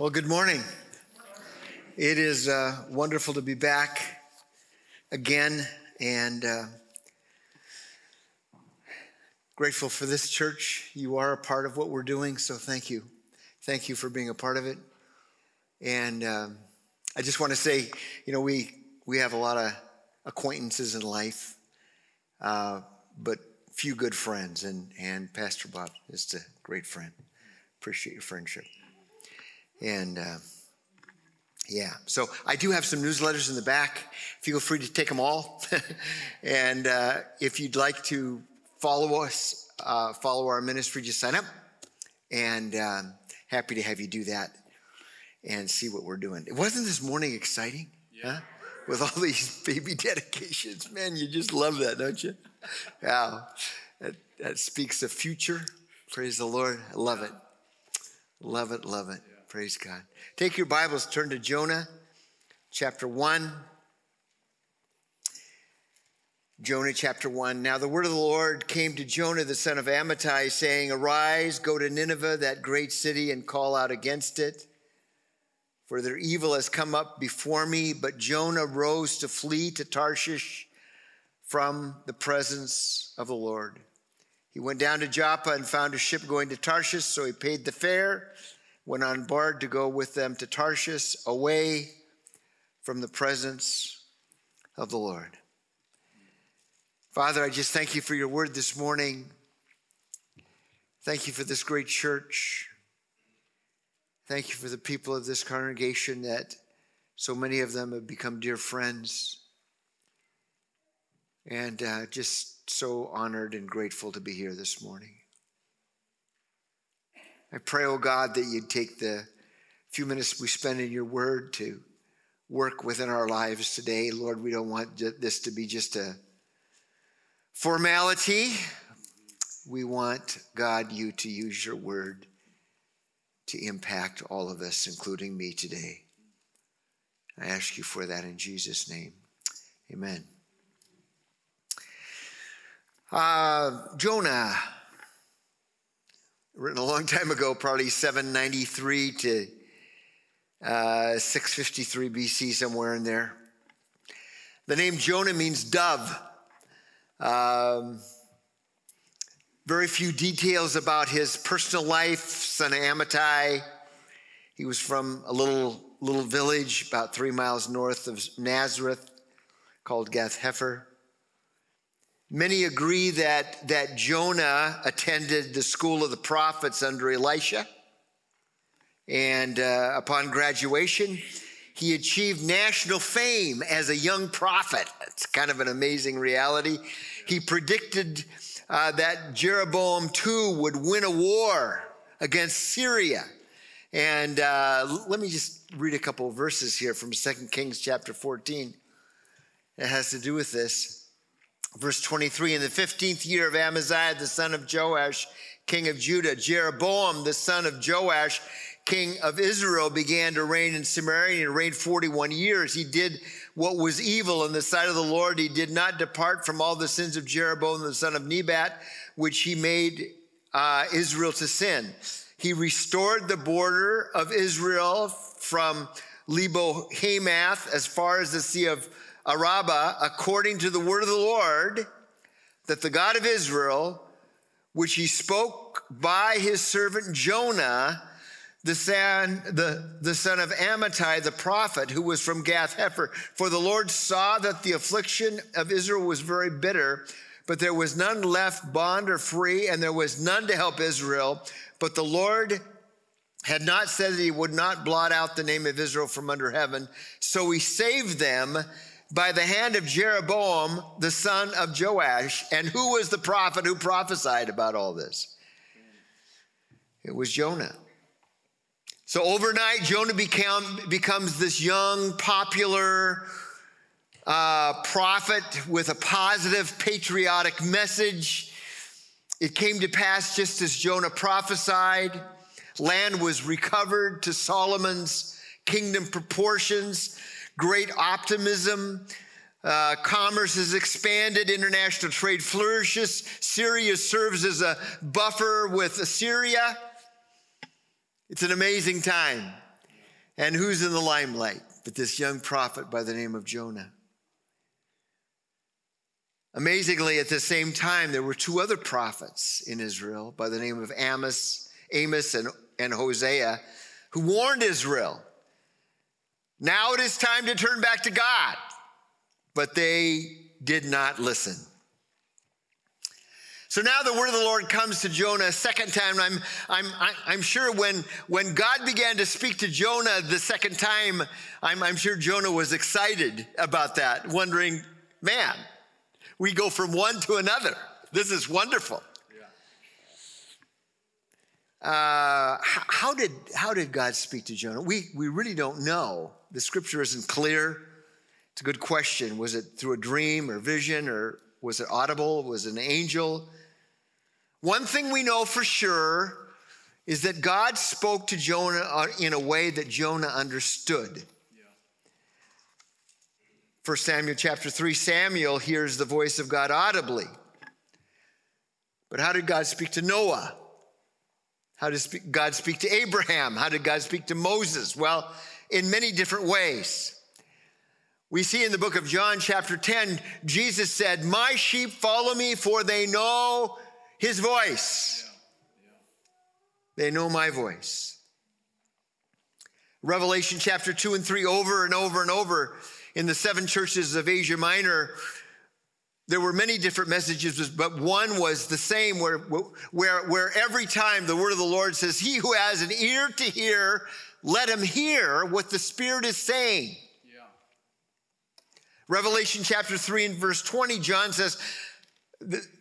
Well, good morning. It is uh, wonderful to be back again and uh, grateful for this church. You are a part of what we're doing, so thank you. Thank you for being a part of it. And um, I just want to say, you know, we, we have a lot of acquaintances in life, uh, but few good friends, and, and Pastor Bob is a great friend. Appreciate your friendship. And uh, yeah, so I do have some newsletters in the back. Feel free to take them all. and uh, if you'd like to follow us, uh, follow our ministry, just sign up. And um, happy to have you do that and see what we're doing. Wasn't this morning exciting? Yeah. Huh? With all these baby dedications. Man, you just love that, don't you? Wow. That, that speaks of future. Praise the Lord. I love it. Love it, love it. Praise God. Take your Bibles, turn to Jonah chapter 1. Jonah chapter 1. Now the word of the Lord came to Jonah the son of Amittai, saying, Arise, go to Nineveh, that great city, and call out against it. For their evil has come up before me. But Jonah rose to flee to Tarshish from the presence of the Lord. He went down to Joppa and found a ship going to Tarshish, so he paid the fare went on board to go with them to Tarshish, away from the presence of the Lord. Father, I just thank you for your word this morning. Thank you for this great church. Thank you for the people of this congregation that so many of them have become dear friends. And uh, just so honored and grateful to be here this morning. I pray, oh God, that you'd take the few minutes we spend in your word to work within our lives today. Lord, we don't want this to be just a formality. We want, God, you to use your word to impact all of us, including me today. I ask you for that in Jesus' name. Amen. Uh, Jonah written a long time ago, probably 793 to uh, 653 BC, somewhere in there. The name Jonah means dove. Um, very few details about his personal life, son of Amittai. He was from a little, little village about three miles north of Nazareth called Gath Hepher. Many agree that, that Jonah attended the school of the prophets under Elisha. And uh, upon graduation, he achieved national fame as a young prophet. It's kind of an amazing reality. He predicted uh, that Jeroboam II would win a war against Syria. And uh, let me just read a couple of verses here from 2 Kings chapter 14. It has to do with this. Verse 23 In the 15th year of Amaziah, the son of Joash, king of Judah, Jeroboam, the son of Joash, king of Israel, began to reign in Samaria and reigned 41 years. He did what was evil in the sight of the Lord. He did not depart from all the sins of Jeroboam, the son of Nebat, which he made uh, Israel to sin. He restored the border of Israel from Lebo Hamath as far as the Sea of Arabah, according to the word of the Lord, that the God of Israel, which he spoke by his servant Jonah, the son, the, the son of Amittai, the prophet, who was from Gath Hepher. For the Lord saw that the affliction of Israel was very bitter, but there was none left bond or free, and there was none to help Israel. But the Lord had not said that he would not blot out the name of Israel from under heaven. So he saved them by the hand of Jeroboam, the son of Joash. And who was the prophet who prophesied about all this? It was Jonah. So overnight, Jonah became, becomes this young, popular uh, prophet with a positive, patriotic message. It came to pass just as Jonah prophesied. Land was recovered to Solomon's kingdom proportions great optimism. Uh, commerce has expanded, international trade flourishes. Syria serves as a buffer with Assyria. It's an amazing time. And who's in the limelight but this young prophet by the name of Jonah? Amazingly, at the same time, there were two other prophets in Israel by the name of Amos, Amos and, and Hosea who warned Israel. Now it is time to turn back to God. But they did not listen. So now the word of the Lord comes to Jonah a second time. I'm, I'm, I'm sure when, when God began to speak to Jonah the second time, I'm, I'm sure Jonah was excited about that, wondering, man, we go from one to another. This is wonderful. Uh, how, did, how did God speak to Jonah? We, we really don't know. The scripture isn't clear. It's a good question. Was it through a dream or vision, or was it audible? Was it an angel? One thing we know for sure is that God spoke to Jonah uh, in a way that Jonah understood. First Samuel chapter 3, Samuel hears the voice of God audibly. But how did God speak to Noah? How did God speak to Abraham? How did God speak to Moses? Well, in many different ways. We see in the book of John, chapter 10, Jesus said, My sheep follow me, for they know his voice. They know my voice. Revelation chapter 2 and 3, over and over and over in the seven churches of Asia Minor, there were many different messages, but one was the same where, where, where every time the word of the Lord says, He who has an ear to hear, let him hear what the Spirit is saying. Yeah. Revelation chapter 3 and verse 20, John says,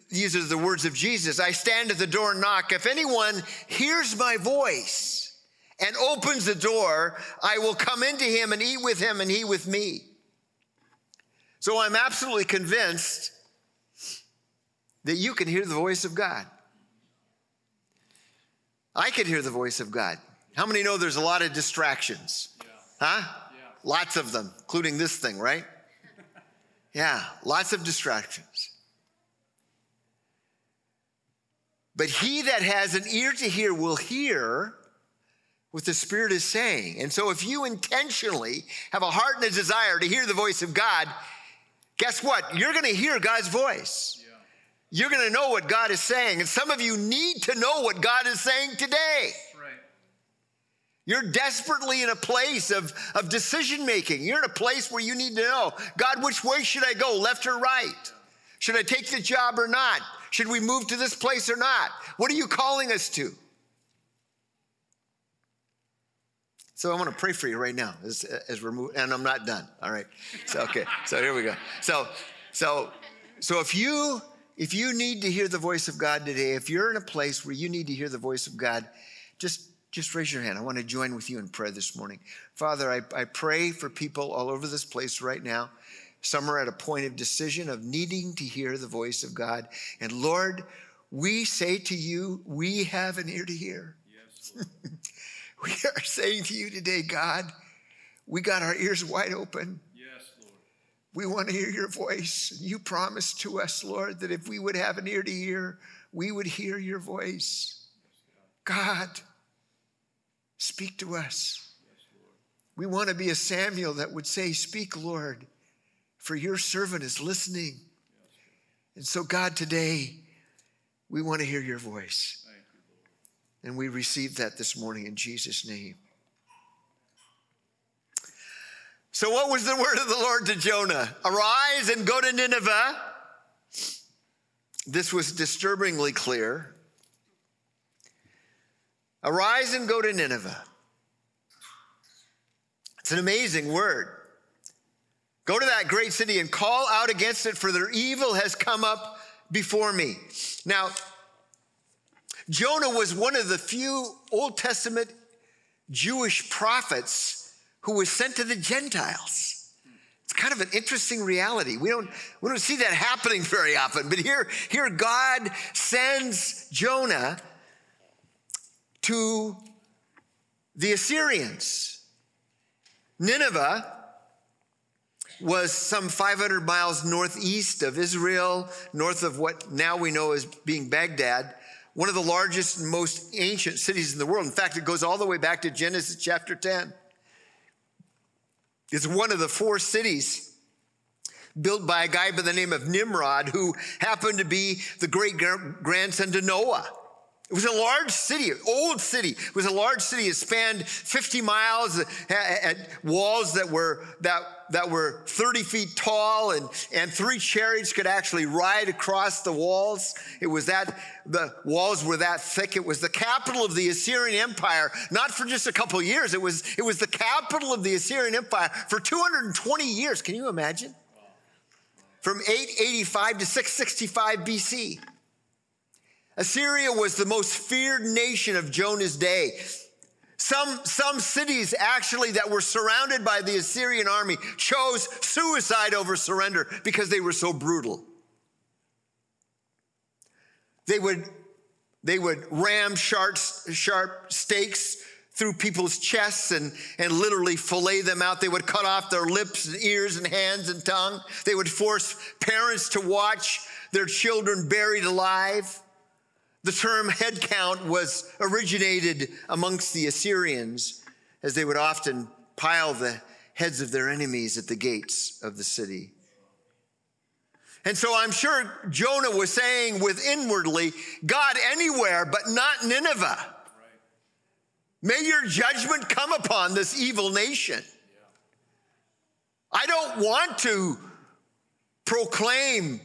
these are the words of Jesus I stand at the door and knock. If anyone hears my voice and opens the door, I will come into him and eat with him and he with me. So I'm absolutely convinced that you can hear the voice of God. I can hear the voice of God. How many know there's a lot of distractions? Yeah. Huh? Yeah. Lots of them, including this thing, right? yeah, lots of distractions. But he that has an ear to hear will hear what the Spirit is saying. And so if you intentionally have a heart and a desire to hear the voice of God, guess what? You're going to hear God's voice. You're going to know what God is saying. And some of you need to know what God is saying today. Right. You're desperately in a place of, of decision making. You're in a place where you need to know God, which way should I go, left or right? Should I take the job or not? Should we move to this place or not? What are you calling us to? So I want to pray for you right now as, as we're moving, and I'm not done. All right. So okay. So here we go. So so so if you if you need to hear the voice of God today, if you're in a place where you need to hear the voice of God, just just raise your hand. I want to join with you in prayer this morning. Father, I, I pray for people all over this place right now some are at a point of decision of needing to hear the voice of God. And Lord, we say to you, we have an ear to hear. Yes, we are saying to you today, God, we got our ears wide open. We want to hear your voice. And you promised to us, Lord, that if we would have an ear to hear, we would hear your voice. God, speak to us. We want to be a Samuel that would say, Speak, Lord for your servant is listening. And so, God, today, we want to hear your voice. and we receive that this morning in Jesus' name. So, what was the word of the Lord to Jonah? Arise and go to Nineveh. This was disturbingly clear. Arise and go to Nineveh. It's an amazing word. Go to that great city and call out against it, for their evil has come up before me. Now, Jonah was one of the few Old Testament Jewish prophets who was sent to the Gentiles. It's kind of an interesting reality. We don't, we don't see that happening very often, but here, here God sends Jonah to the Assyrians. Nineveh was some 500 miles northeast of Israel, north of what now we know as being Baghdad, one of the largest and most ancient cities in the world. In fact, it goes all the way back to Genesis chapter 10. It's one of the four cities built by a guy by the name of Nimrod, who happened to be the great grandson to Noah. It was a large city, old city. It was a large city. It spanned 50 miles, uh, had walls that were that that were 30 feet tall, and and three chariots could actually ride across the walls. It was that the walls were that thick. It was the capital of the Assyrian Empire, not for just a couple years. It was it was the capital of the Assyrian Empire for 220 years. Can you imagine? From 885 to 665 BC. Assyria was the most feared nation of Jonah's day. Some, some cities actually that were surrounded by the Assyrian army chose suicide over surrender because they were so brutal. They would, they would ram sharp, sharp stakes through people's chests and, and literally fillet them out. They would cut off their lips and ears and hands and tongue. They would force parents to watch their children buried alive. The term head count was originated amongst the Assyrians as they would often pile the heads of their enemies at the gates of the city. And so I'm sure Jonah was saying with inwardly, God anywhere, but not Nineveh. May your judgment come upon this evil nation. I don't want to proclaim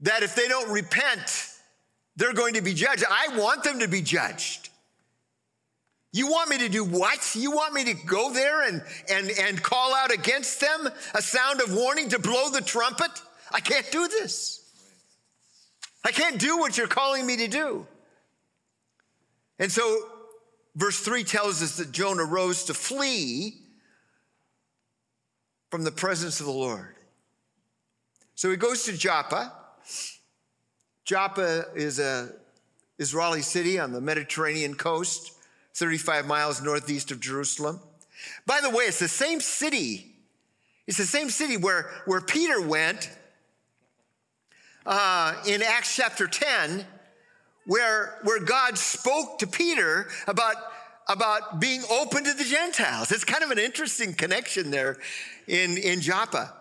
that if they don't repent, they're going to be judged. I want them to be judged. You want me to do what? You want me to go there and, and, and call out against them a sound of warning to blow the trumpet? I can't do this. I can't do what you're calling me to do. And so, verse 3 tells us that Jonah rose to flee from the presence of the Lord. So he goes to Joppa. Joppa is a Israeli city on the Mediterranean coast, 35 miles northeast of Jerusalem. By the way, it's the same city. It's the same city where, where Peter went uh, in Acts chapter 10, where, where God spoke to Peter about, about being open to the Gentiles. It's kind of an interesting connection there in, in Joppa.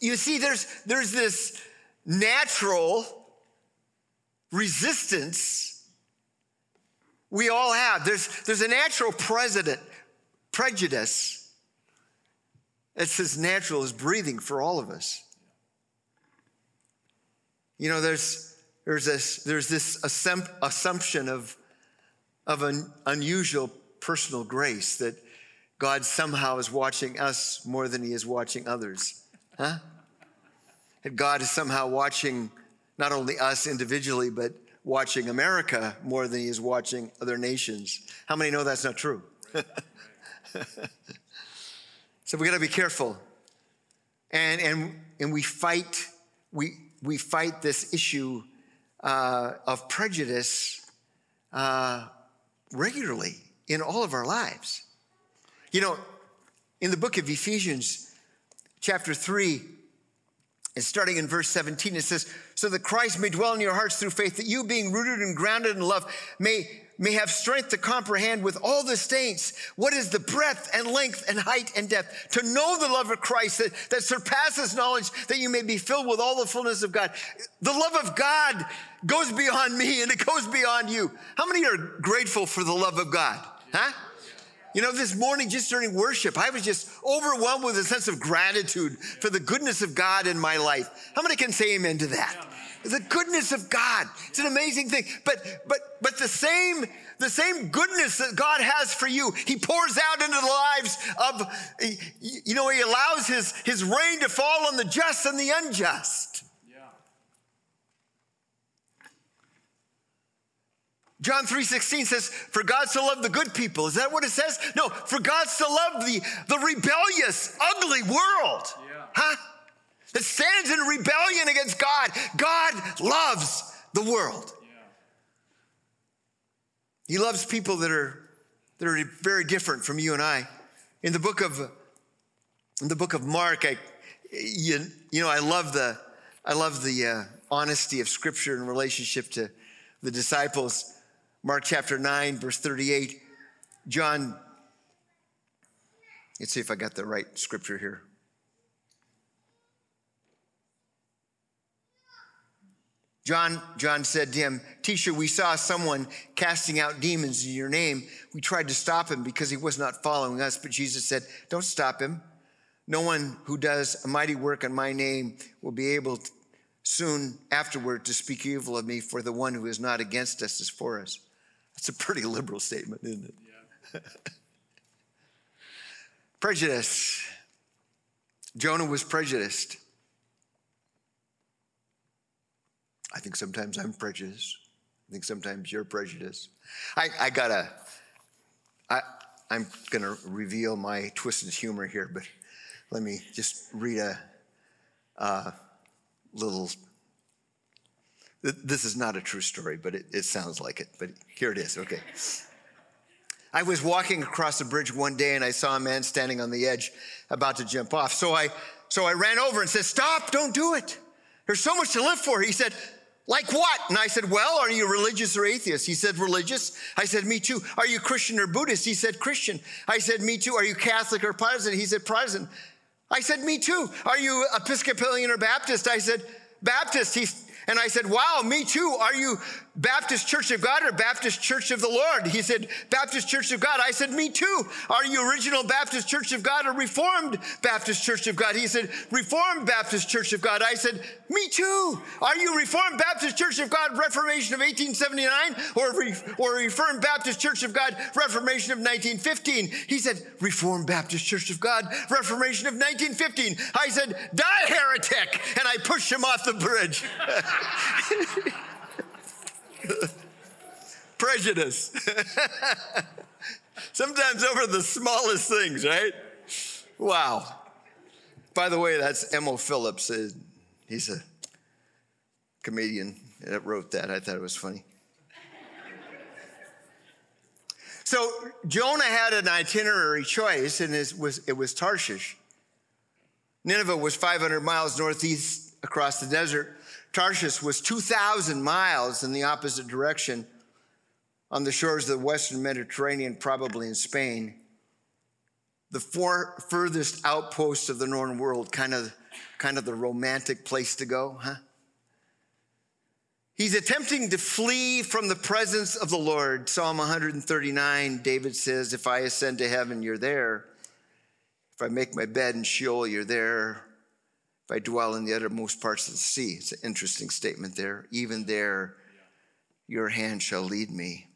You see, there's, there's this natural resistance we all have. There's, there's a natural president, prejudice. It's as natural as breathing for all of us. You know, there's, there's this, there's this assumption of, of an unusual personal grace that God somehow is watching us more than he is watching others. Huh? That God is somehow watching not only us individually, but watching America more than he is watching other nations. How many know that's not true? so we got to be careful. And, and, and we fight, we, we fight this issue uh, of prejudice uh, regularly in all of our lives. You know, in the book of Ephesians, chapter 3, and starting in verse 17, it says, So that Christ may dwell in your hearts through faith, that you, being rooted and grounded in love, may, may have strength to comprehend with all the saints what is the breadth and length and height and depth, to know the love of Christ that, that surpasses knowledge, that you may be filled with all the fullness of God. The love of God goes beyond me and it goes beyond you. How many are grateful for the love of God? Huh? You know, this morning, just during worship, I was just overwhelmed with a sense of gratitude for the goodness of God in my life. How many can say amen to that? The goodness of God. It's an amazing thing. But, but, but the same, the same goodness that God has for you, He pours out into the lives of, you know, He allows His, His rain to fall on the just and the unjust. John 3:16 says, "For God so loved the good people." Is that what it says? No, for God so loved the, the rebellious, ugly world. Yeah. Huh? That stands in rebellion against God. God loves the world. Yeah. He loves people that are that are very different from you and I. In the book of in the book of Mark, I you, you know, I love the I love the uh, honesty of scripture in relationship to the disciples. Mark chapter 9, verse 38, John Let's see if I got the right scripture here. John, John said to him, Teacher, we saw someone casting out demons in your name. We tried to stop him because he was not following us. But Jesus said, Don't stop him. No one who does a mighty work in my name will be able to, soon afterward to speak evil of me, for the one who is not against us is for us. That's a pretty liberal statement, isn't it? Yeah. Prejudice. Jonah was prejudiced. I think sometimes I'm prejudiced. I think sometimes you're prejudiced. I, I gotta, I, I'm gonna reveal my twisted humor here, but let me just read a, a little. This is not a true story, but it, it sounds like it. But here it is. Okay. I was walking across the bridge one day and I saw a man standing on the edge about to jump off. So I, so I ran over and said, Stop, don't do it. There's so much to live for. He said, like what? And I said, Well, are you religious or atheist? He said, Religious. I said, Me too. Are you Christian or Buddhist? He said, Christian. I said, Me too. Are you Catholic or Protestant? He said, Protestant. I said, Me too. Are you Episcopalian or Baptist? I said, Baptist. He, and I said, Wow, me too. Are you Baptist Church of God or Baptist Church of the Lord? He said, Baptist Church of God. I said, Me too. Are you Original Baptist Church of God or Reformed Baptist Church of God? He said, Reformed Baptist Church of God. I said, Me too. Are you Reformed Baptist Church of God Reformation of 1879 or, or Reformed Baptist Church of God Reformation of 1915? He said, Reformed Baptist Church of God Reformation of 1915. I said, Die heretic. And I pushed him off the bridge. Prejudice. Sometimes over the smallest things, right? Wow. By the way, that's Emo Philips. Uh, he's a comedian that wrote that. I thought it was funny. So Jonah had an itinerary choice, and it was, it was Tarshish. Nineveh was 500 miles northeast across the desert. Tarshish was 2,000 miles in the opposite direction on the shores of the Western Mediterranean, probably in Spain. The four furthest outposts of the known world, kind of, kind of the romantic place to go, huh? He's attempting to flee from the presence of the Lord. Psalm 139, David says, If I ascend to heaven, you're there. If I make my bed in Sheol, you're there. If I dwell in the uttermost parts of the sea. It's an interesting statement there. Even there, your hand shall lead me.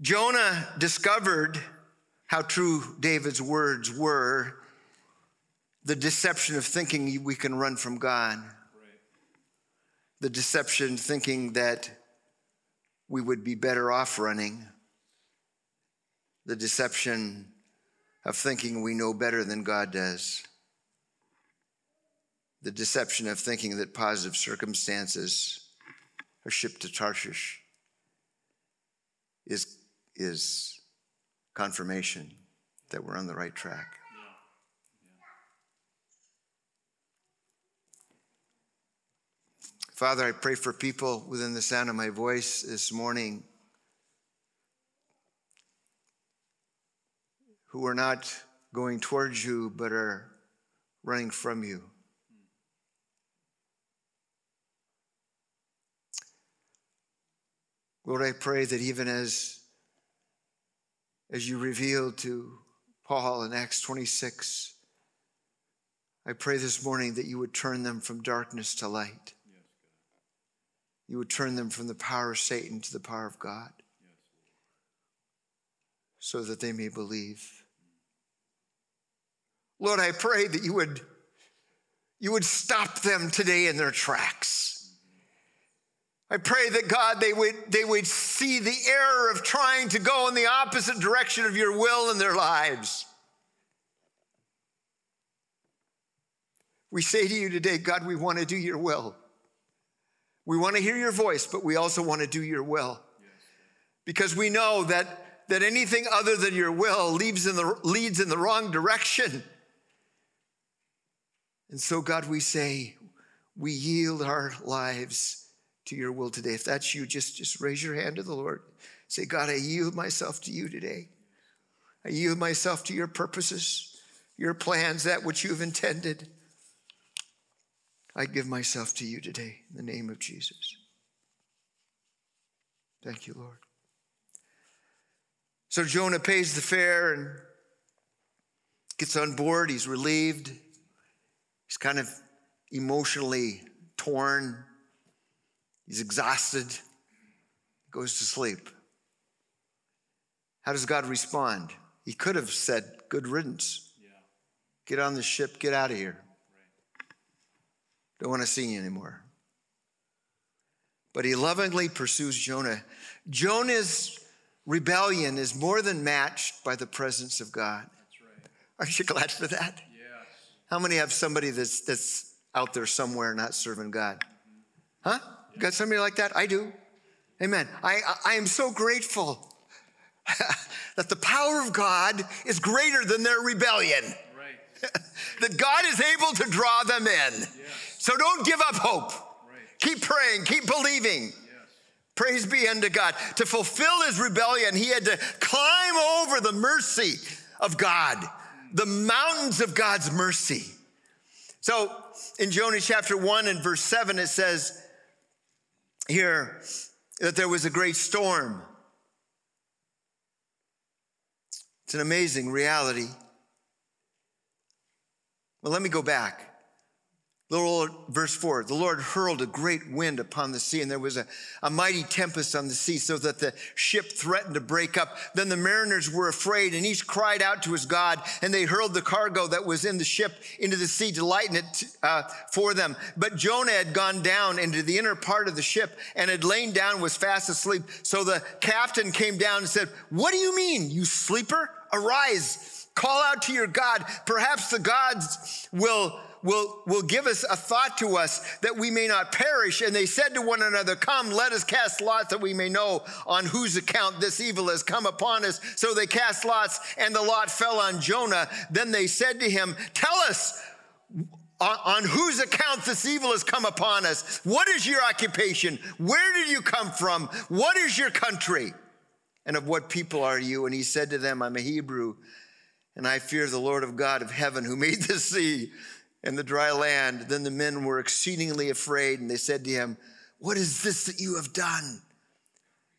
Jonah discovered how true David's words were the deception of thinking we can run from God, the deception thinking that we would be better off running, the deception of thinking we know better than God does the deception of thinking that positive circumstances are shipped to Tarshish is, is confirmation that we're on the right track. Father, I pray for people within the sound of my voice this morning who are not going towards you but are running from you. Lord, I pray that even as, as you revealed to Paul in Acts 26, I pray this morning that you would turn them from darkness to light. You would turn them from the power of Satan to the power of God so that they may believe. Lord, I pray that you would, you would stop them today in their tracks. I pray that God, they would, they would see the error of trying to go in the opposite direction of your will in their lives. We say to you today, God, we want to do your will. We want to hear your voice, but we also want to do your will. Because we know that, that anything other than your will leads in, the, leads in the wrong direction. And so, God, we say, we yield our lives to your will today. If that's you, just, just raise your hand to the Lord. Say, God, I yield myself to you today. I yield myself to your purposes, your plans, that which you've intended. I give myself to you today in the name of Jesus. Thank you, Lord. So Jonah pays the fare and gets on board. He's relieved. He's kind of emotionally torn. He's exhausted. Goes to sleep. How does God respond? He could have said, Good riddance. Yeah. Get on the ship, get out of here. Right. Don't want to see you anymore. But he lovingly pursues Jonah. Jonah's rebellion is more than matched by the presence of God. Right. Aren't you glad for that? Yes. How many have somebody that's, that's out there somewhere not serving God? Huh? Got somebody like that? I do. Amen. I, I am so grateful that the power of God is greater than their rebellion. Right. that God is able to draw them in. Yes. So don't give up hope. Right. Keep praying, keep believing. Yes. Praise be unto God. To fulfill his rebellion, he had to climb over the mercy of God, the mountains of God's mercy. So in Jonah chapter 1 and verse 7, it says here that there was a great storm It's an amazing reality. Well, let me go back. The Lord, verse 4 the Lord hurled a great wind upon the sea, and there was a, a mighty tempest on the sea, so that the ship threatened to break up. Then the mariners were afraid, and each cried out to his God, and they hurled the cargo that was in the ship into the sea to lighten it uh, for them. But Jonah had gone down into the inner part of the ship and had lain down, was fast asleep. So the captain came down and said, What do you mean, you sleeper? Arise, call out to your God. Perhaps the gods will will, will give us a thought to us that we may not perish. And they said to one another, Come, let us cast lots that we may know on whose account this evil has come upon us. So they cast lots, and the lot fell on Jonah. Then they said to him, Tell us, on, whose account this evil has come upon us? What is your occupation? Where did you come from? What is your country? And of what people are you? And he said to them, I'm a Hebrew, and I fear the Lord of God of heaven who made the sea and the dry land. Then the men were exceedingly afraid, and they said to him, What is this that you have done?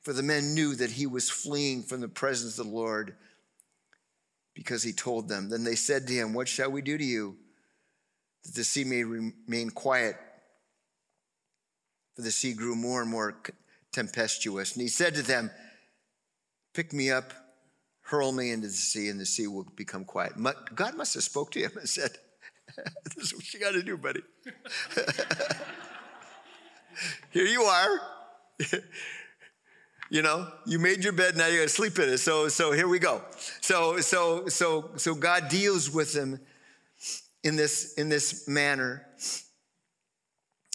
For the men knew that he was fleeing from the presence of the Lord because he told them. Then they said to him, What shall we do to you that the sea may remain quiet? For the sea grew more and more tempestuous. And he said to them, Pick me up, hurl me into the sea, and the sea will become quiet. God must have spoke to him and said, this is what you got to do, buddy. Here you are. you know, you made your bed, now you got to sleep in it. So, so here we go. So, so, so, so God deals with them in this in this manner.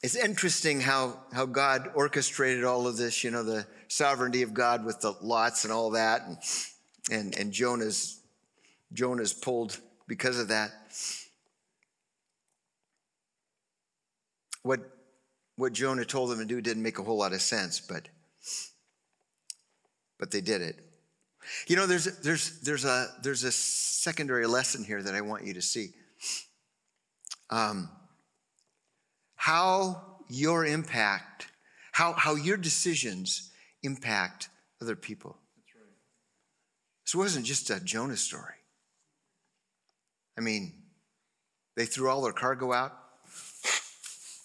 It's interesting how how God orchestrated all of this. You know, the sovereignty of God with the lots and all that, and and, and Jonah's Jonah's pulled because of that. What, what Jonah told them to do didn't make a whole lot of sense, but, but they did it. You know, there's, there's, there's, a, there's a secondary lesson here that I want you to see. Um, how your impact, how, how your decisions impact other people. Right. This wasn't just a Jonah story. I mean, they threw all their cargo out.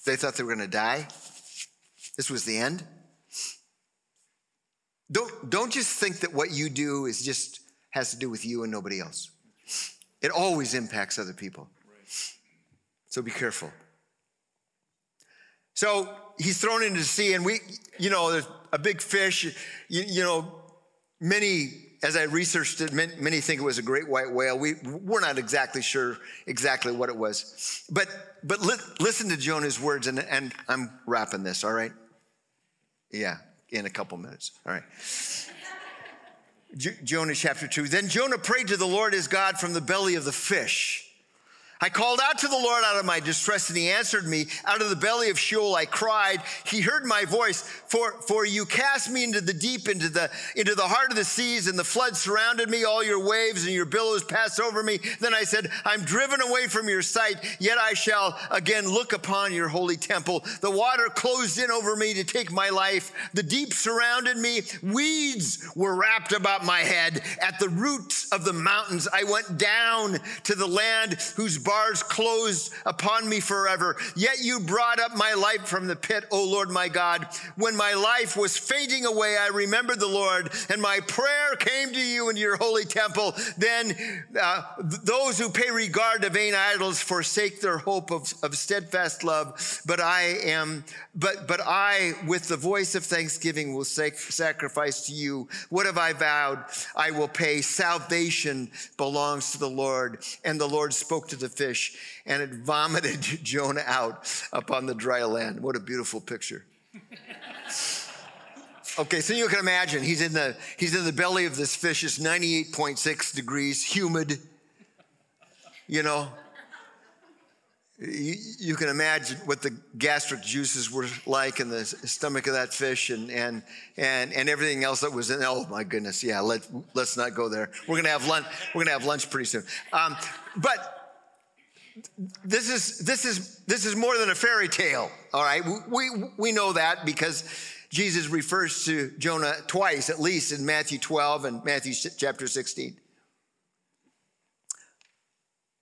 They thought they were going to die. This was the end. Don't, don't just think that what you do is just has to do with you and nobody else. It always impacts other people. So be careful. So he's thrown into the sea, and we, you know, there's a big fish. You, you know, many as I researched it, many think it was a great white whale. We, we're not exactly sure exactly what it was. But, but li- listen to Jonah's words, and, and I'm wrapping this, all right? Yeah, in a couple minutes, all right. Jonah chapter 2. Then Jonah prayed to the Lord his God from the belly of the fish. I called out to the Lord out of my distress, and he answered me. Out of the belly of Sheol I cried. He heard my voice. For, for you cast me into the deep, into the, into the heart of the seas, and the flood surrounded me. All your waves and your billows passed over me. Then I said, I'm driven away from your sight, yet I shall again look upon your holy temple. The water closed in over me to take my life. The deep surrounded me. Weeds were wrapped about my head. At the roots of the mountains, I went down to the land whose bars closed upon me forever. Yet you brought up my life from the pit, O Lord my God. When my life was fading away, I remembered the Lord, and my prayer came to you in your holy temple. Then uh, those who pay regard to vain idols forsake their hope of, of steadfast love. But I am, but but I, with the voice of thanksgiving, will sac- sacrifice to you. What have I vowed? I will pay. Salvation belongs to the Lord. And the Lord spoke to the fish and it vomited Jonah out upon the dry land. What a beautiful picture. Okay, so you can imagine he's in the he's in the belly of this fish. It's 98.6 degrees, humid. You know, you, you, can imagine what the gastric juices were like in the stomach of that fish and and and and everything else that was in. Oh my goodness, yeah. Let let's not go there. We're gonna have lunch. We're gonna have lunch pretty soon. Um, but this is this is this is more than a fairy tale all right? We we know that because jesus refers to jonah twice at least in matthew 12 and matthew chapter 16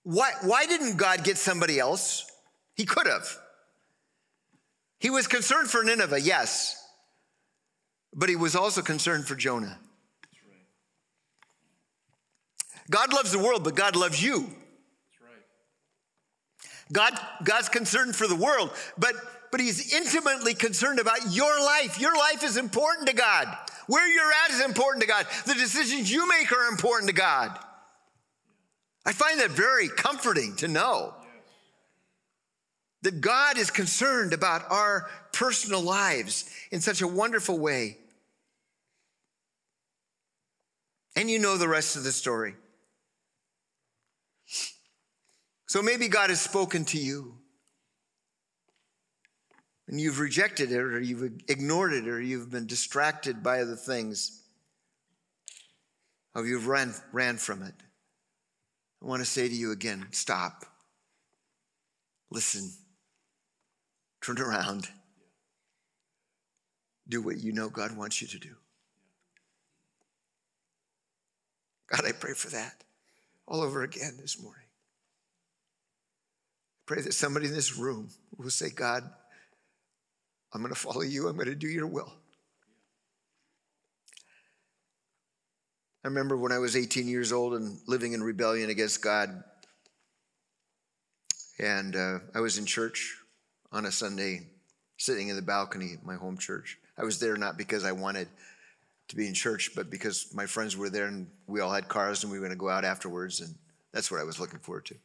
why why didn't god get somebody else? He could have. He was concerned for nineveh yes but he was also concerned for jonah. God loves the world but god loves you God, God's concerned for the world, but, but he's intimately concerned about your life. Your life is important to God. Where you're at is important to God. The decisions you make are important to God. I find that very comforting to know that God is concerned about our personal lives in such a wonderful way. And you know the rest of the story. So maybe God has spoken to you and you've rejected it or you've ignored it or you've been distracted by other things or you've ran, ran from it. I want to say to you again stop, listen, turn around, do what you know God wants you to do. God, I pray for that all over again this morning. Pray that somebody in this room will say, God, I'm going to follow you. I'm going to do your will. I remember when I was 18 years old and living in rebellion against God. And uh, I was in church on a Sunday, sitting in the balcony of my home church. I was there not because I wanted to be in church, but because my friends were there and we all had cars and we were going to go out afterwards. And that's what I was looking forward to.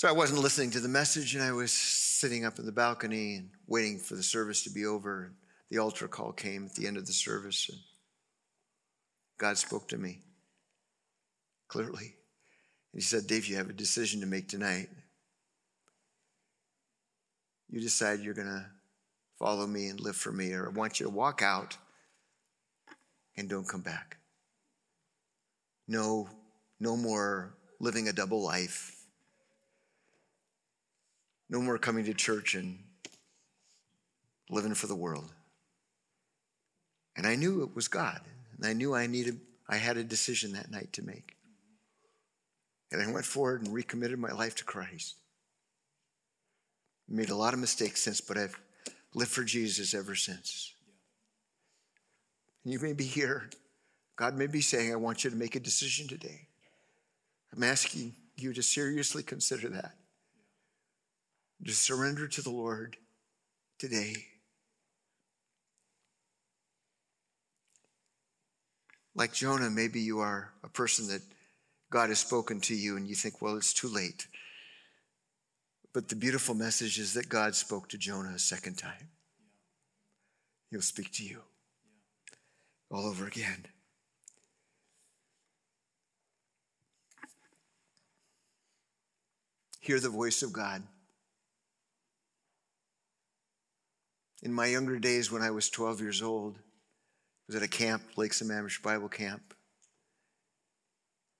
So I wasn't listening to the message, and I was sitting up in the balcony and waiting for the service to be over. The altar call came at the end of the service, and God spoke to me clearly. And He said, Dave, you have a decision to make tonight. You decide you're going to follow me and live for me, or I want you to walk out and don't come back. No, no more living a double life no more coming to church and living for the world. And I knew it was God. And I knew I needed, I had a decision that night to make. And I went forward and recommitted my life to Christ. Made a lot of mistakes since, but I've lived for Jesus ever since. And you may be here. God may be saying, I want you to make a decision today. I'm asking you to seriously consider that to surrender to the Lord today. Like Jonah, maybe you are a person that God has spoken to you and you think, well, it's too late. But the beautiful message is that God spoke to Jonah a second time. He'll speak to you all over again. hear the voice of God. In my younger days, when I was 12 years old, I was at a camp, Lake Sammamish Bible Camp,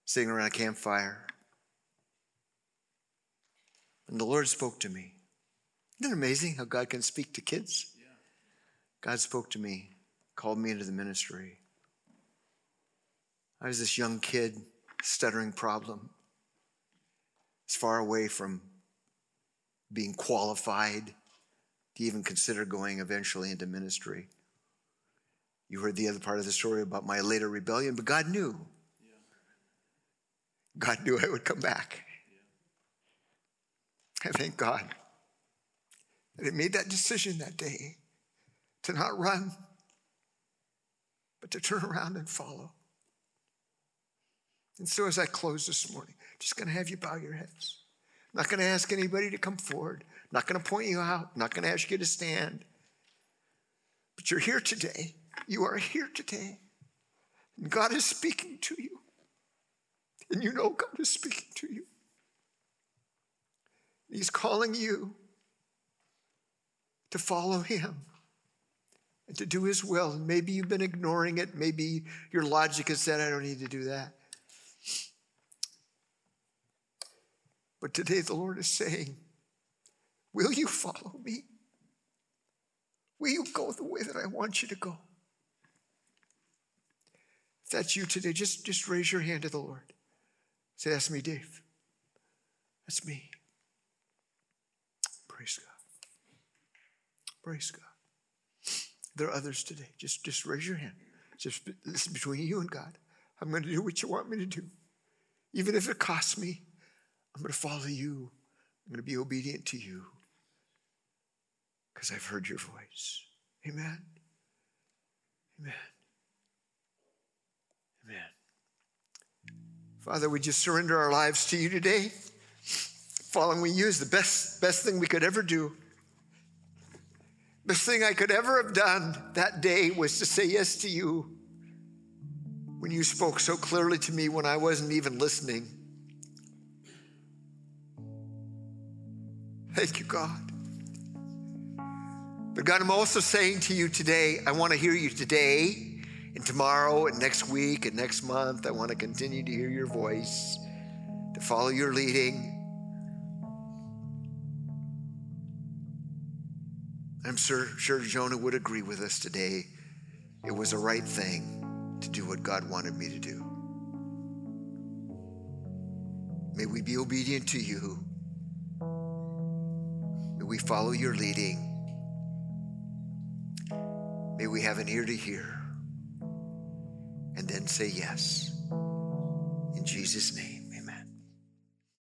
sitting around a campfire. And the Lord spoke to me. Isn't it amazing how God can speak to kids? Yeah. God spoke to me, called me into the ministry. I was this young kid, stuttering problem, as far away from being qualified to even consider going eventually into ministry. You heard the other part of the story about my later rebellion, but God knew. God knew I would come back. I thank God that I made that decision that day to not run, but to turn around and follow. And so, as I close this morning, just going to have you bow your heads. I'm not going to ask anybody to come forward. Not going to point you out. Not going to ask you to stand. But you're here today. You are here today. And God is speaking to you. And you know God is speaking to you. He's calling you to follow Him and to do His will. And maybe you've been ignoring it. Maybe your logic has said, I don't need to do that. But today the Lord is saying, Will you follow me? Will you go the way that I want you to go? If that's you today, just, just raise your hand to the Lord. Say, That's me, Dave. That's me. Praise God. Praise God. There are others today. Just, just raise your hand. Just this is between you and God. I'm going to do what you want me to do. Even if it costs me, I'm going to follow you. I'm going to be obedient to you because I've heard your voice. Amen. Amen. Amen. Father, we just surrender our lives to you today. Following you is the best, best thing we could ever do. Best thing I could ever have done that day was to say yes to you when you spoke so clearly to me when I wasn't even listening. Thank you, God. But God, I'm also saying to you today, I want to hear you today and tomorrow and next week and next month. I want to continue to hear your voice, to follow your leading. I'm sure, sure Jonah would agree with us today. It was a right thing to do what God wanted me to do. May we be obedient to you. May we follow your leading. May we have an ear to hear and then say yes. In Jesus' name.